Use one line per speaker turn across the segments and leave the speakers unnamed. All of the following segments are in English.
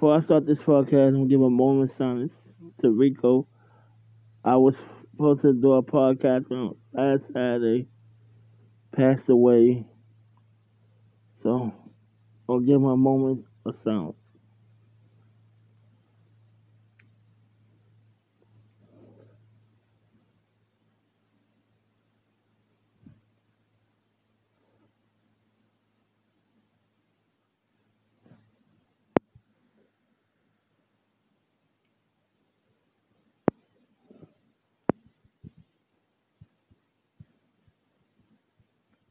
Before I start this podcast, I'm gonna give a moment of silence to Rico. I was supposed to do a podcast on last Saturday, passed away. So I'll give him a moment of silence.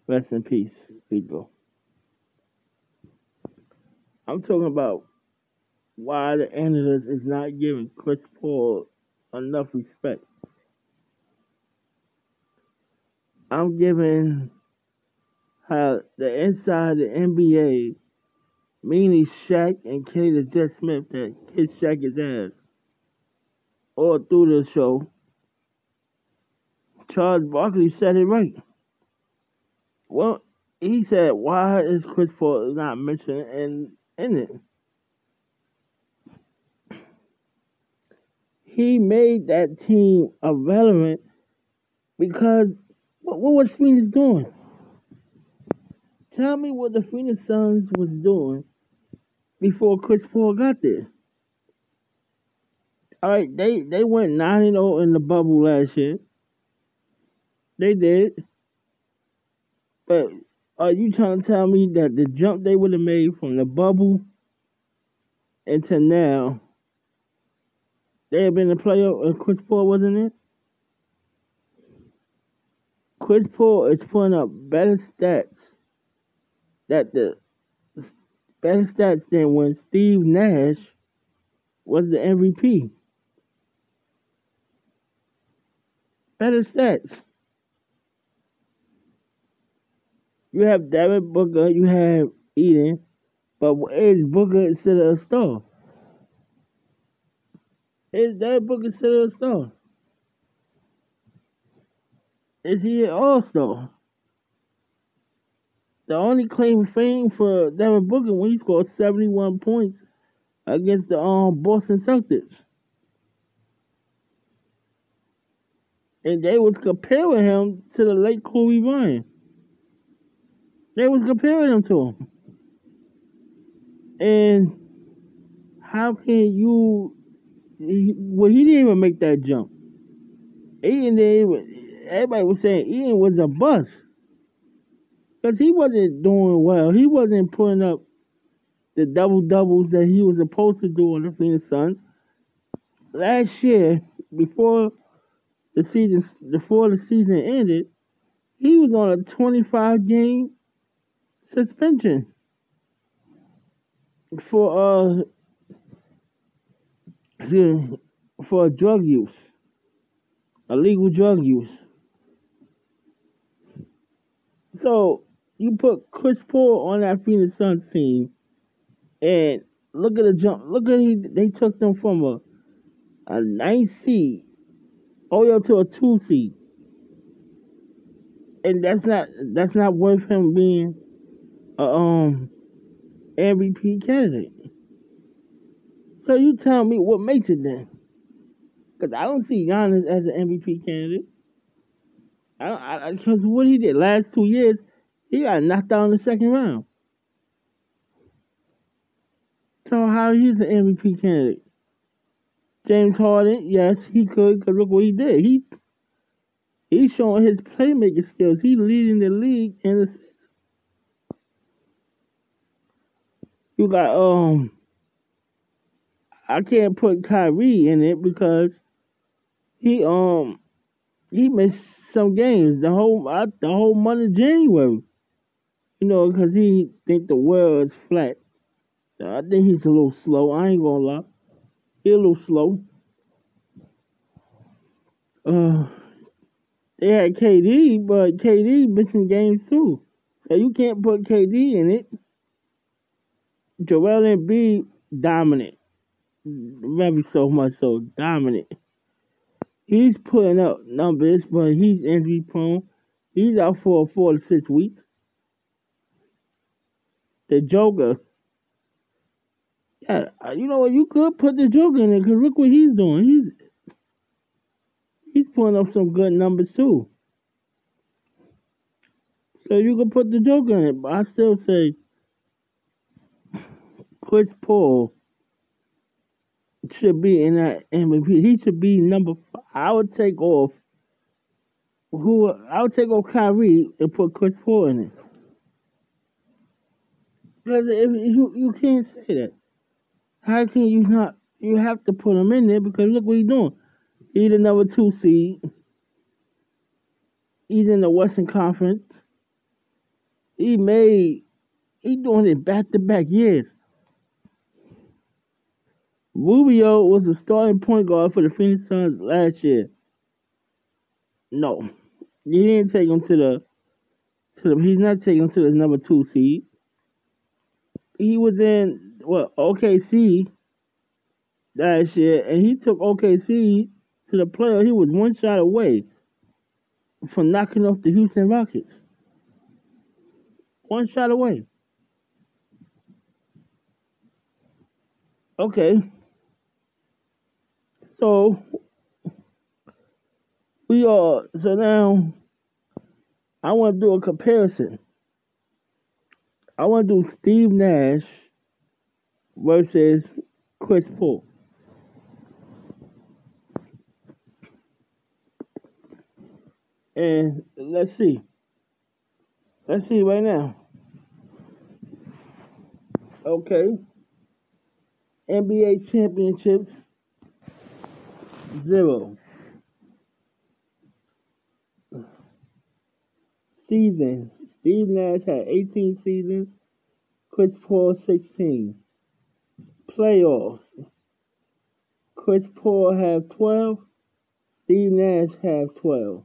Rest in peace, people. I'm talking about why the analyst is not giving Chris Paul enough respect. I'm giving how the inside of the NBA, meaning Shaq and Kenny the Jet Smith that kissed Shaq's ass all through the show. Charles Barkley said it right. Well, he said, why is Chris Paul not mentioned in, in it? He made that team irrelevant because what, what was Phoenix doing? Tell me what the Phoenix Suns was doing before Chris Paul got there. All right, they they went nine and zero in the bubble last year. They did. But are you trying to tell me that the jump they would have made from the bubble into now, they have been a player and Chris Paul wasn't it? Chris Paul is putting up better stats that the better stats than when Steve Nash was the MVP. Better stats. You have Devin Booker, you have Ayton, but is Booker instead of a star? Is Devin Booker instead of a star? Is he an all star? The only claim of fame for Devin Booker when he scored 71 points against the um, Boston Celtics. And they was comparing him to the late Kobe Bryant. They was comparing him to him. And how can you? He, well, he didn't even make that jump. Ian didn't. Everybody was saying Ian was a bust because he wasn't doing well. He wasn't putting up the double doubles that he was supposed to do on the Phoenix Suns. Last year, before the season, before the season ended, he was on a 25 game suspension for uh for drug use, illegal drug use. So you put Chris Paul on that Phoenix Suns team, and look at the jump. Look at he, they took them from a a nine seed all the way to a two seed, and that's not that's not worth him being um MVP candidate. So you tell me what makes it then? Because I don't see Giannis as an MVP candidate. I because what he did last two years, he got knocked out in the second round. So how he's an MVP candidate? James Harden, yes, he could. Cause look what he did. He he's showing his playmaking skills. He leading the league in the You got um I can't put Kyrie in it because he um he missed some games the whole uh, the whole month of January. You know, because he think the world is flat. I think he's a little slow. I ain't gonna lie, he a little slow. Uh, they had KD, but KD missing games too, so you can't put KD in it. Joel Embiid dominant, very so much so dominant. He's putting up numbers, but he's injury prone. He's out for four to six weeks. The Joker, Yeah, uh, you know what? You could put the Joker in it because look what he's doing. He's he's putting up some good numbers too. So you could put the Joker in it, but I still say Chris Paul should be in that MVP. He should be number. Five. I would take off who I would take off Kyrie and put Chris Paul in it. Because if you you can't say that. How can you not? You have to put him in there because look what he's doing. He's the number two seed. He's in the Western Conference. He made. He doing it back to back years. Rubio was the starting point guard for the Phoenix Suns last year. No, he didn't take him to the. To the he's not taking him to the number two seed. He was in what OKC last year, and he took OKC to the playoff. He was one shot away from knocking off the Houston Rockets. One shot away. Okay. So we are so now I want to do a comparison. I want to do Steve Nash versus Chris Paul. And let's see. Let's see right now. Okay. NBA championships zero. Season. Steve Nash had 18 seasons. Chris Paul 16. Playoffs. Chris Paul have 12. Steve Nash have 12.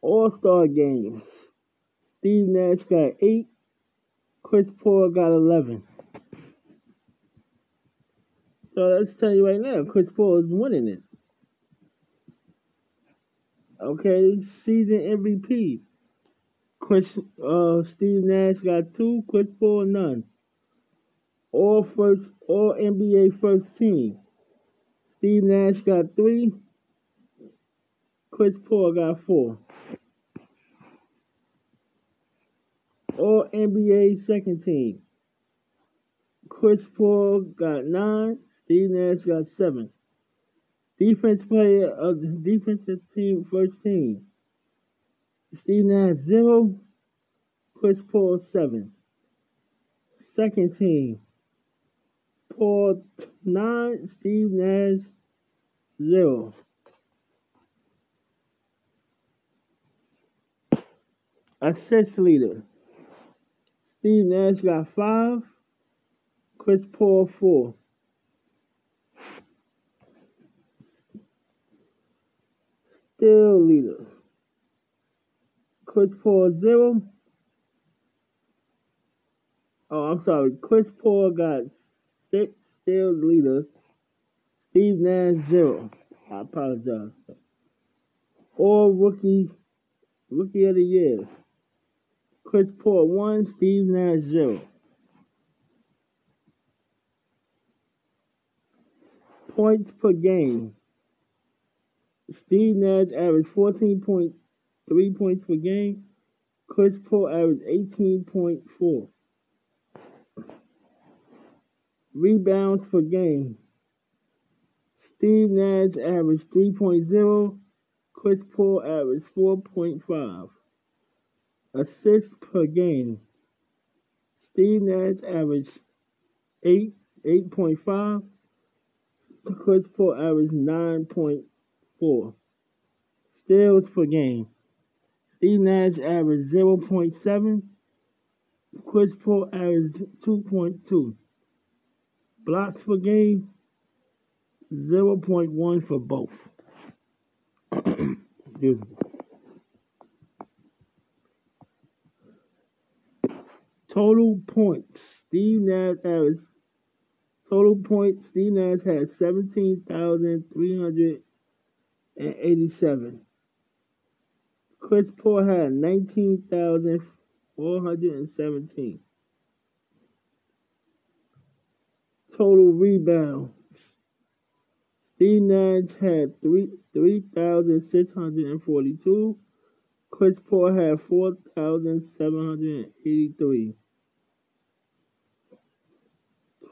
All Star games. Steve Nash got 8. Chris Paul got 11. So let's tell you right now, Chris Paul is winning it. Okay, season MVP. Chris, uh, Steve Nash got two. Chris Paul none. All first, all NBA first team. Steve Nash got three. Chris Paul got four. All NBA second team. Chris Paul got nine. Steve Nash got seven. Defense player of the defensive team, first team. Steve Nash zero. Chris Paul seven. Second team. Paul nine. Steve Nash zero. Assist leader. Steve Nash got five. Chris Paul four. Still leader. Chris Paul zero. Oh, I'm sorry. Chris Paul got six still leader. Steve Nash zero. I apologize. All rookie rookie of the year. Chris Paul one, Steve Nash zero. Points per game. Steve Nash averaged 14.3 points per game. Chris Paul averaged 18.4. Rebounds per game. Steve Nash averaged 3.0. Chris Paul averaged 4.5. Assists per game. Steve Nash averaged 8, 8.5. Chris Paul averaged 9.4. Steals per game. Steve Nash averaged 0.7. Chris Paul averaged 2.2. Blocks per game, 0.1 for both. Excuse me. Total points. Steve Nash has total points. Steve Nash three hundred and eighty-seven. Chris Paul had nineteen thousand four hundred and seventeen. Total rebounds. Steve Nash had three three thousand six hundred and forty two. Chris Paul had four thousand seven hundred and eighty three.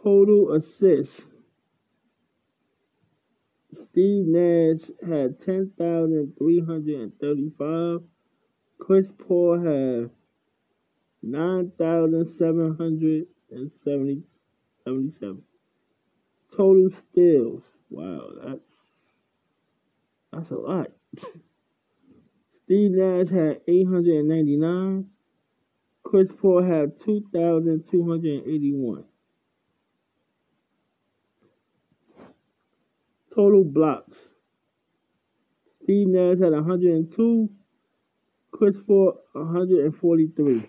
Total assists. Steve Nash had ten thousand three hundred and thirty five. Chris Paul had nine thousand seven hundred and seventy seventy seven. Total steals. Wow, that's that's a lot. Steve Nash had 899. Chris Paul had 2,281. Total blocks. Steve Nash had 102. Chris Paul 143.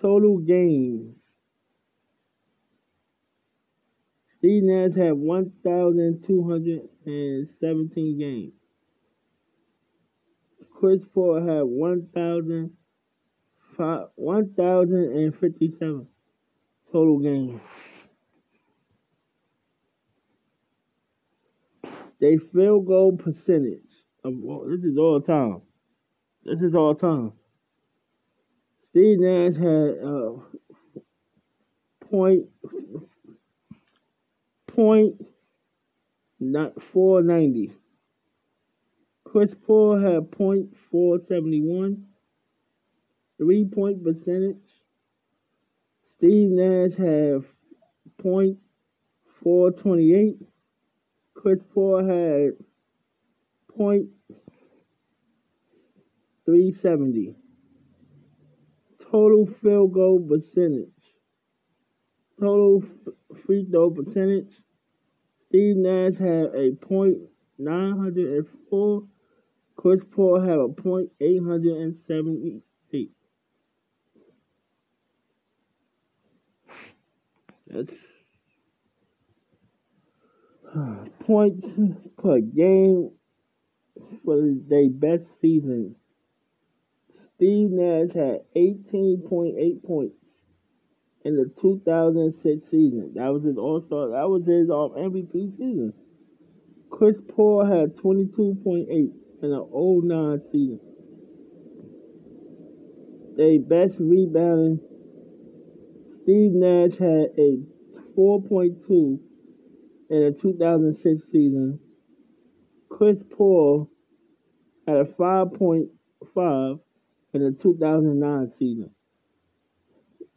Total games. Steve Nash had 1,217 games. Chris Paul had 1,057 total games. They field goal percentage. Of, well, this is all time. This is all time. Steve Nash had uh, point point not four ninety. Chris Paul had point four seventy one. Three point percentage. Steve Nash had point four twenty eight. Chris Paul had point three seventy. Total field goal percentage. Total free throw percentage. Steve Nash had a point nine hundred and four. Chris Paul had a point eight hundred and seventy eight. That's points per game for their best season. Steve Nash had 18.8 points in the 2006 season. That was his All Star. That was his um, MVP season. Chris Paul had 22.8 in the 09 season. Their best rebounding. Steve Nash had a 4.2 in the 2006 season. Chris Paul had a 5.5 in the 2009 season.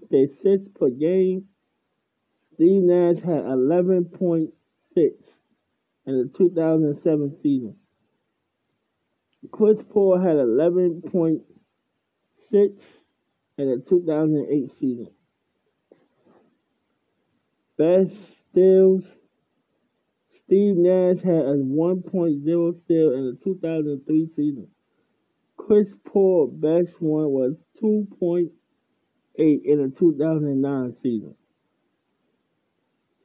They assists per game. Steve Nash had 11.6 in the 2007 season. Chris Paul had 11.6 in the 2008 season. Best steals. Steve Nash had a 1.0 steal in the 2003 season. Chris Paul best one was 2.8 in the 2009 season.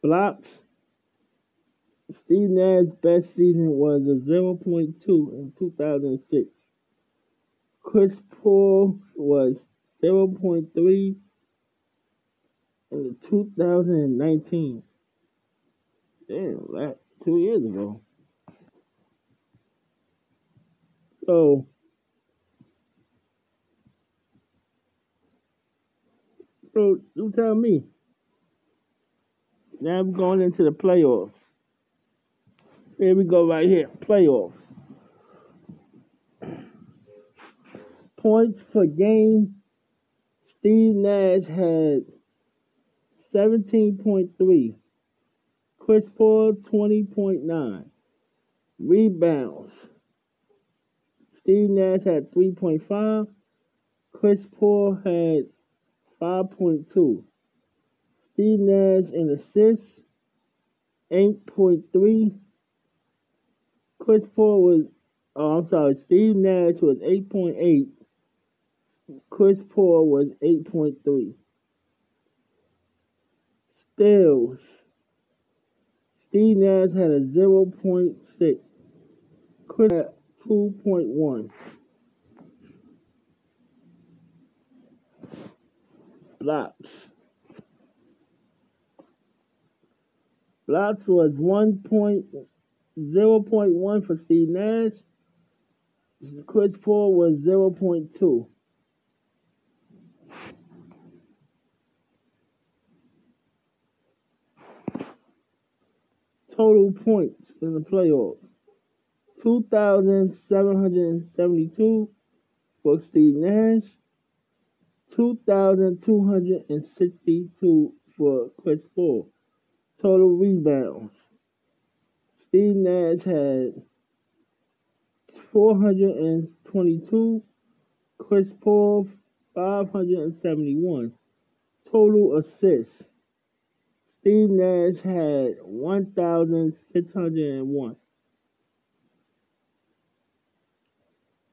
Blocks. Steve Nash's best season was a 0.2 in 2006. Chris Paul was 0.3 in the 2019. Damn, that two years ago. So So you tell me. Now we're going into the playoffs. Here we go right here. Playoffs. Points per game. Steve Nash had 17.3. Chris Paul 20.9. Rebounds. Steve Nash had 3.5. Chris Paul had 5.2. Steve Nash in assists, 8.3. Chris Paul was, oh, I'm sorry, Steve Nash was 8.8. Chris Paul was 8.3. Steals. Steve Nash had a 0.6. Chris at 2.1. Blocks. Blocks was one point zero point one 0.1 for Steve Nash. Chris Paul was 0.2. Total points in the playoffs. 2,772 for Steve Nash. 2,262 for Chris Paul. Total rebounds. Steve Nash had 422. Chris Paul 571. Total assists. Steve Nash had 1,601.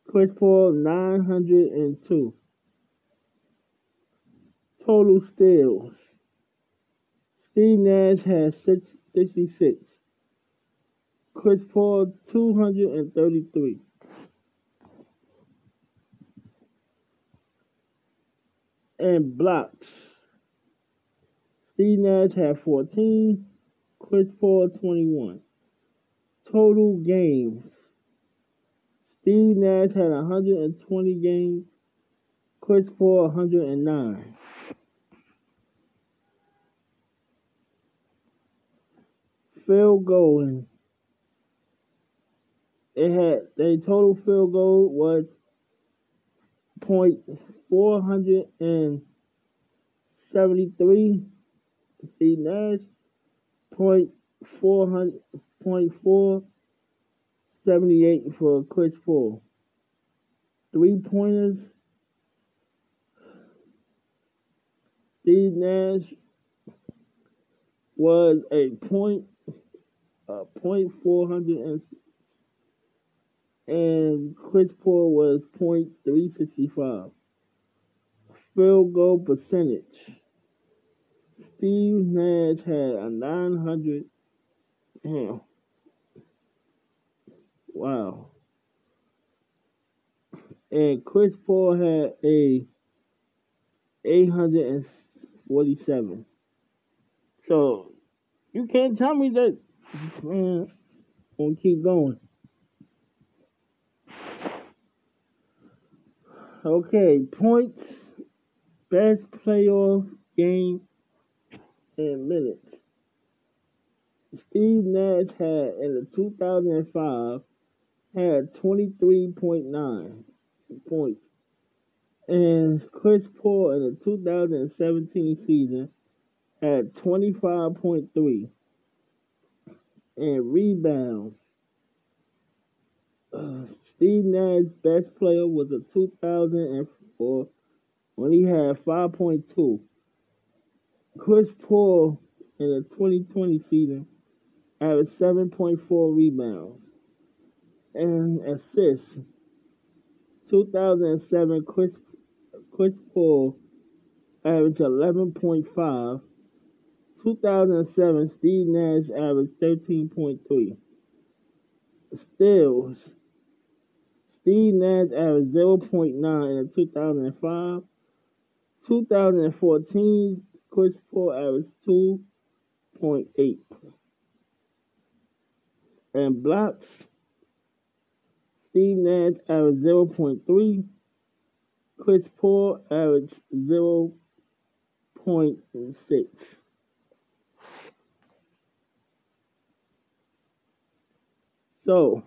Chris Paul 902. Total steals. Steve Nash has 66. Chris Paul 233. And blocks. Steve Nash had 14. Chris Paul 21. Total games. Steve Nash had 120 games. Chris Paul 109. Field goal. It had the total field goal was point four hundred and seventy three. Steve Nash point four hundred point four seventy eight for Chris Paul. Three pointers. Steve Nash was a point uh, point four hundred and and Chris Paul was point three sixty five. Field goal percentage. Steve Nash had a nine hundred. Damn. Wow. And Chris Paul had a 847. So you can't tell me that man gonna keep going. Okay, points, best playoff game in minutes. Steve Nash had in the 2005 had 23.9 points. And Chris Paul in the 2017 season had 25.3. And rebounds. Uh, Steve Nash's best player was a 2004 when he had 5.2. Chris Paul in the 2020 season averaged 7.4 rebounds and assists. 2007 Chris Chris Paul averaged 11.5. 2007 Steve Nash averaged 13.3. Steals. Steve Nash averaged 0.9 in 2005. 2014 Chris Paul averaged 2.8. And blocks. Steve Nash averaged 0.3. Chris Paul averaged 0.6. So,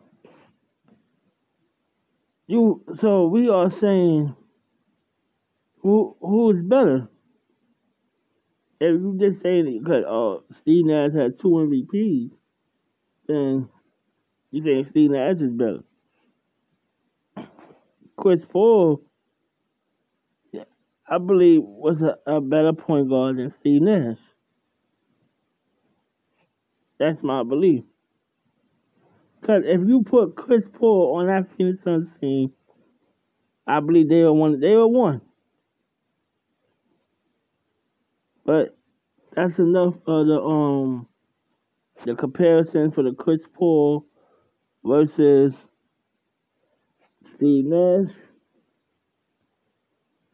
you so we are saying who who is better? If you just saying it because uh, Steve Nash had two MVPs, then you saying Steve Nash is better. Chris Paul, I believe, was a, a better point guard than Steve Nash. That's my belief. Because if you put Chris Paul on that Phoenix Suns team, I believe they were one. They were one. But that's enough of the um the comparison for the Chris Paul versus Steve Nash.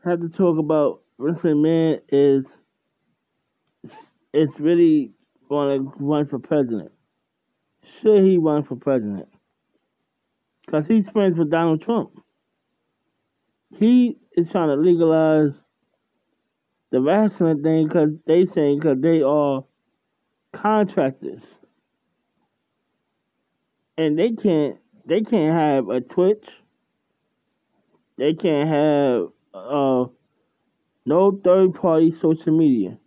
Have to talk about Vince McMahon is it's really going to run for president. Should he run for president? Because he's friends with Donald Trump. He is trying to legalize the wrestling thing because they saying because they are contractors and they can't they can't have a Twitch. They can't have uh no third party social media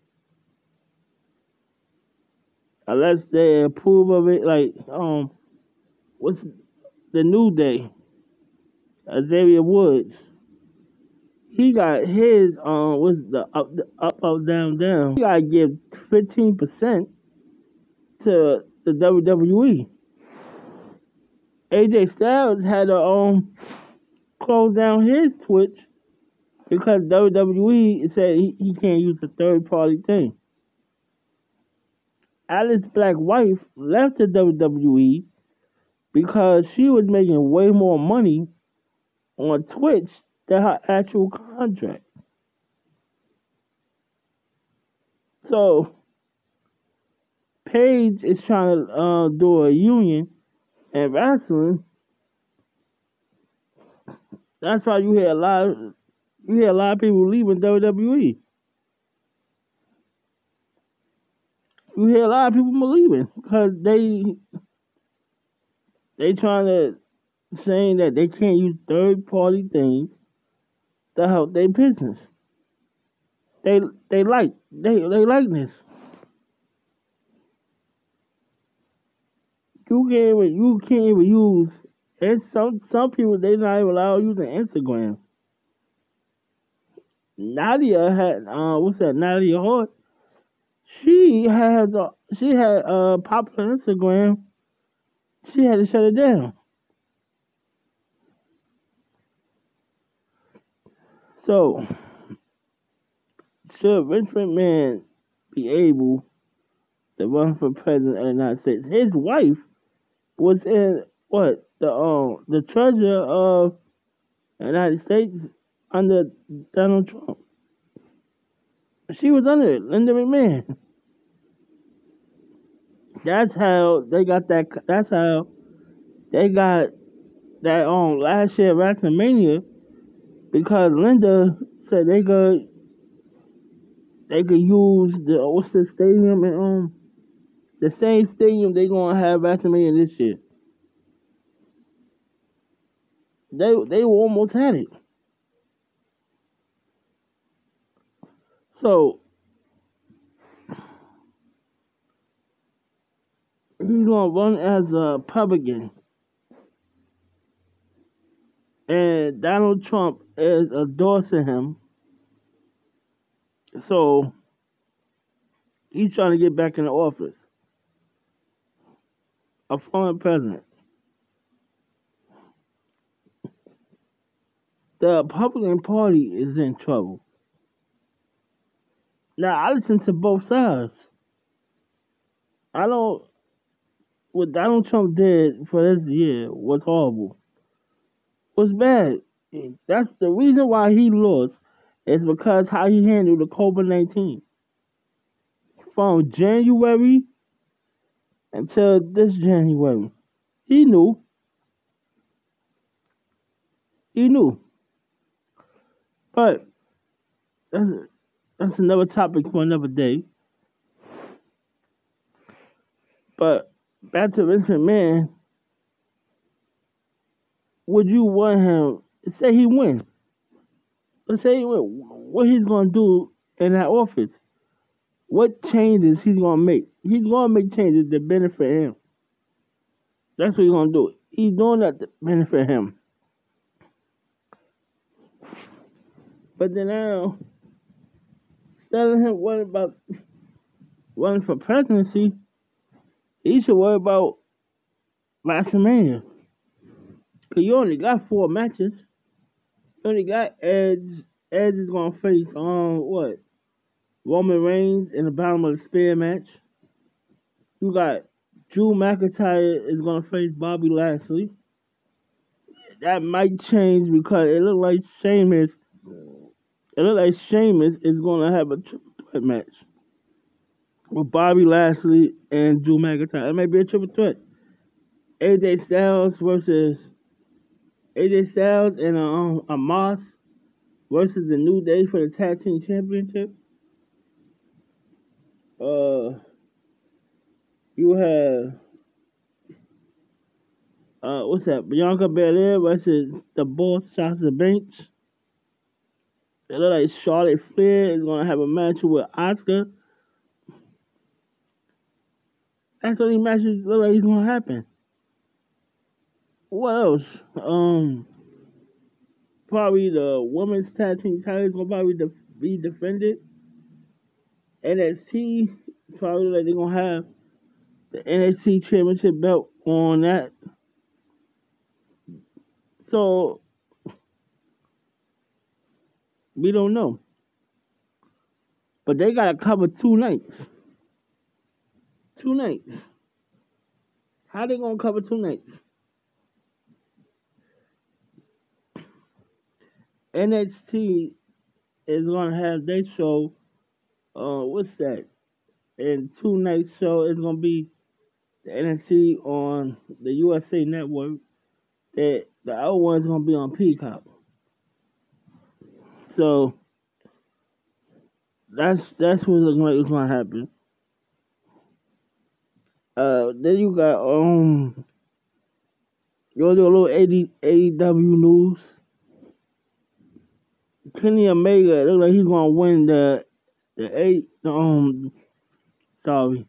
unless they approve of it. Like um, what's the New Day? Xavier Woods. He got his um what's the up up up down down. He gotta give fifteen percent to the WWE. AJ Styles had to um close down his Twitch because WWE said he, he can't use a third party thing. Aleister Black wife left the WWE because she was making way more money on Twitch than her actual contract. So Paige is trying to uh, do a union and wrestling. That's why you hear a lot. Of, you hear a lot of people leaving WWE. You hear a lot of people leaving because they they trying to saying that they can't use third party things to help their business. They they like they they like this. You can't even you can't even use and some some people they not even allowed using Instagram. Nadia had uh what's that Nadia Hart? She has a she had a popular Instagram. She had to shut it down. So should Vince McMahon be able to run for president of the United States? His wife was in what the um the treasurer of the United States under Donald Trump. She was under it, Linda McMahon. That's how they got that. That's how they got that on last year WrestleMania because Linda said they could they could use the what's the stadium and um the same stadium they gonna have WrestleMania this year. They they almost had it. So he's gonna run as a Republican. And Donald Trump is endorsing him. So he's trying to get back in the office a former president. The Republican Party is in trouble. Now I listen to both sides. I don't. What Donald Trump did for this year was horrible. Was bad. That's the reason why he lost. Is because how he handled the COVID nineteen. From January until this January. He knew. He knew. But that's that's another topic for another day. But back to Vince McMahon. Would you want him? Say he win. Let's say he win. What he's gonna do in that office? What changes he's gonna make? He's gonna make changes that benefit him. That's what he's gonna do. He's doing that to benefit him. But then now, instead of him worrying about running for presidency, he should worry about WrestleMania. Cause you only got four matches. You only got Edge. Edge is gonna face um, what? Roman Reigns in the bottom of the spear match. You got Drew McIntyre is gonna face Bobby Lashley. That might change because it looked like Sheamus It looks like Sheamus is to have a triple threat match with Bobby Lashley and Drew McIntyre. It may be a triple threat. AJ Styles versus AJ Styles and um, Omos versus the New Day for the Tag Team Championship. Uh, you have uh, what's that? Bianca Belair versus the Boss Sasha Banks. It look like Charlotte Flair is gonna have a match with Asuka. That's the only matches look like it's gonna happen. What else? Um, probably the women's tag team title is gonna probably de- be defended. NXT probably like they're gonna have the NXT championship belt on that. So we don't know. But they gotta cover two nights. Two nights. How they gonna cover two nights? NXT is gonna have their show. Uh, what's that? And two night show is gonna be the NXT on the USA Network. That the other one's gonna be on Peacock. So that's that's what's gonna happen. Uh, then you got um, you want to do a little AD, AEW news. Kenny Omega it look like he's gonna win the the eight um sorry.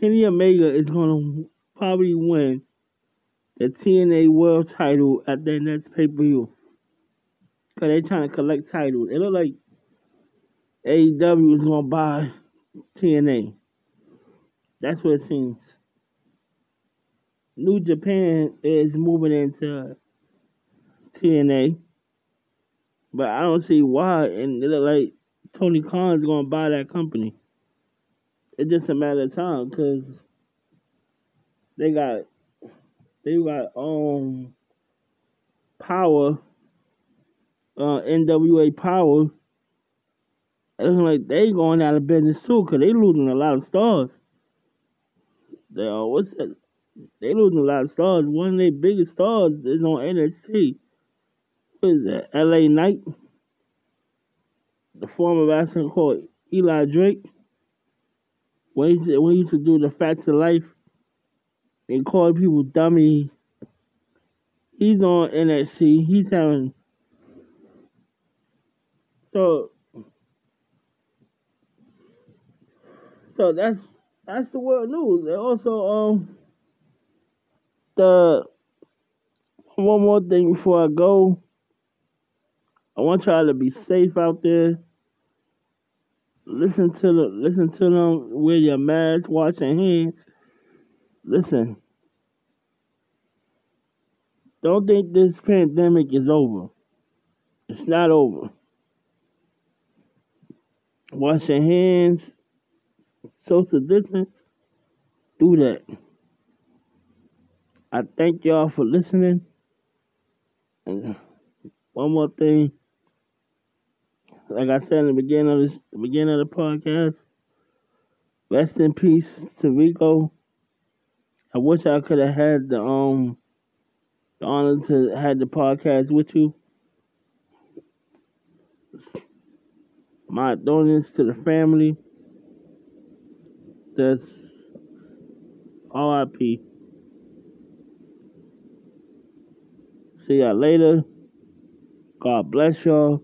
Kenny Omega is gonna probably win the TNA World Title at their next pay per view. Cause they're trying to collect titles. It look like AEW is gonna buy TNA. That's what it seems. New Japan is moving into TNA. But I don't see why, and it look like Tony Khan's gonna buy that company. It's just a matter of time because they got they got um power, uh NWA power. It looks like they going out of business too because they losing a lot of stars. They uh, what's that? They losing a lot of stars. One of their biggest stars is on NXT is that? LA Knight, the former wrestler called Eli Drake. When he, when he used to do the Facts of Life and call people dummy, he's on NXT. He's having so so that's that's the world news. And also um the one more thing before I go. I want y'all to be safe out there. Listen to the listen to them. Wear your mask. Wash your hands. Listen. Don't think this pandemic is over. It's not over. Wash your hands. Social distance. Do that. I thank y'all for listening. And one more thing like I said in the beginning of this, the beginning of the podcast, rest in peace to Rico. I wish I could have had the um the honor to had the podcast with you. My donations to the family. That's R.I.P. See y'all later. God bless y'all.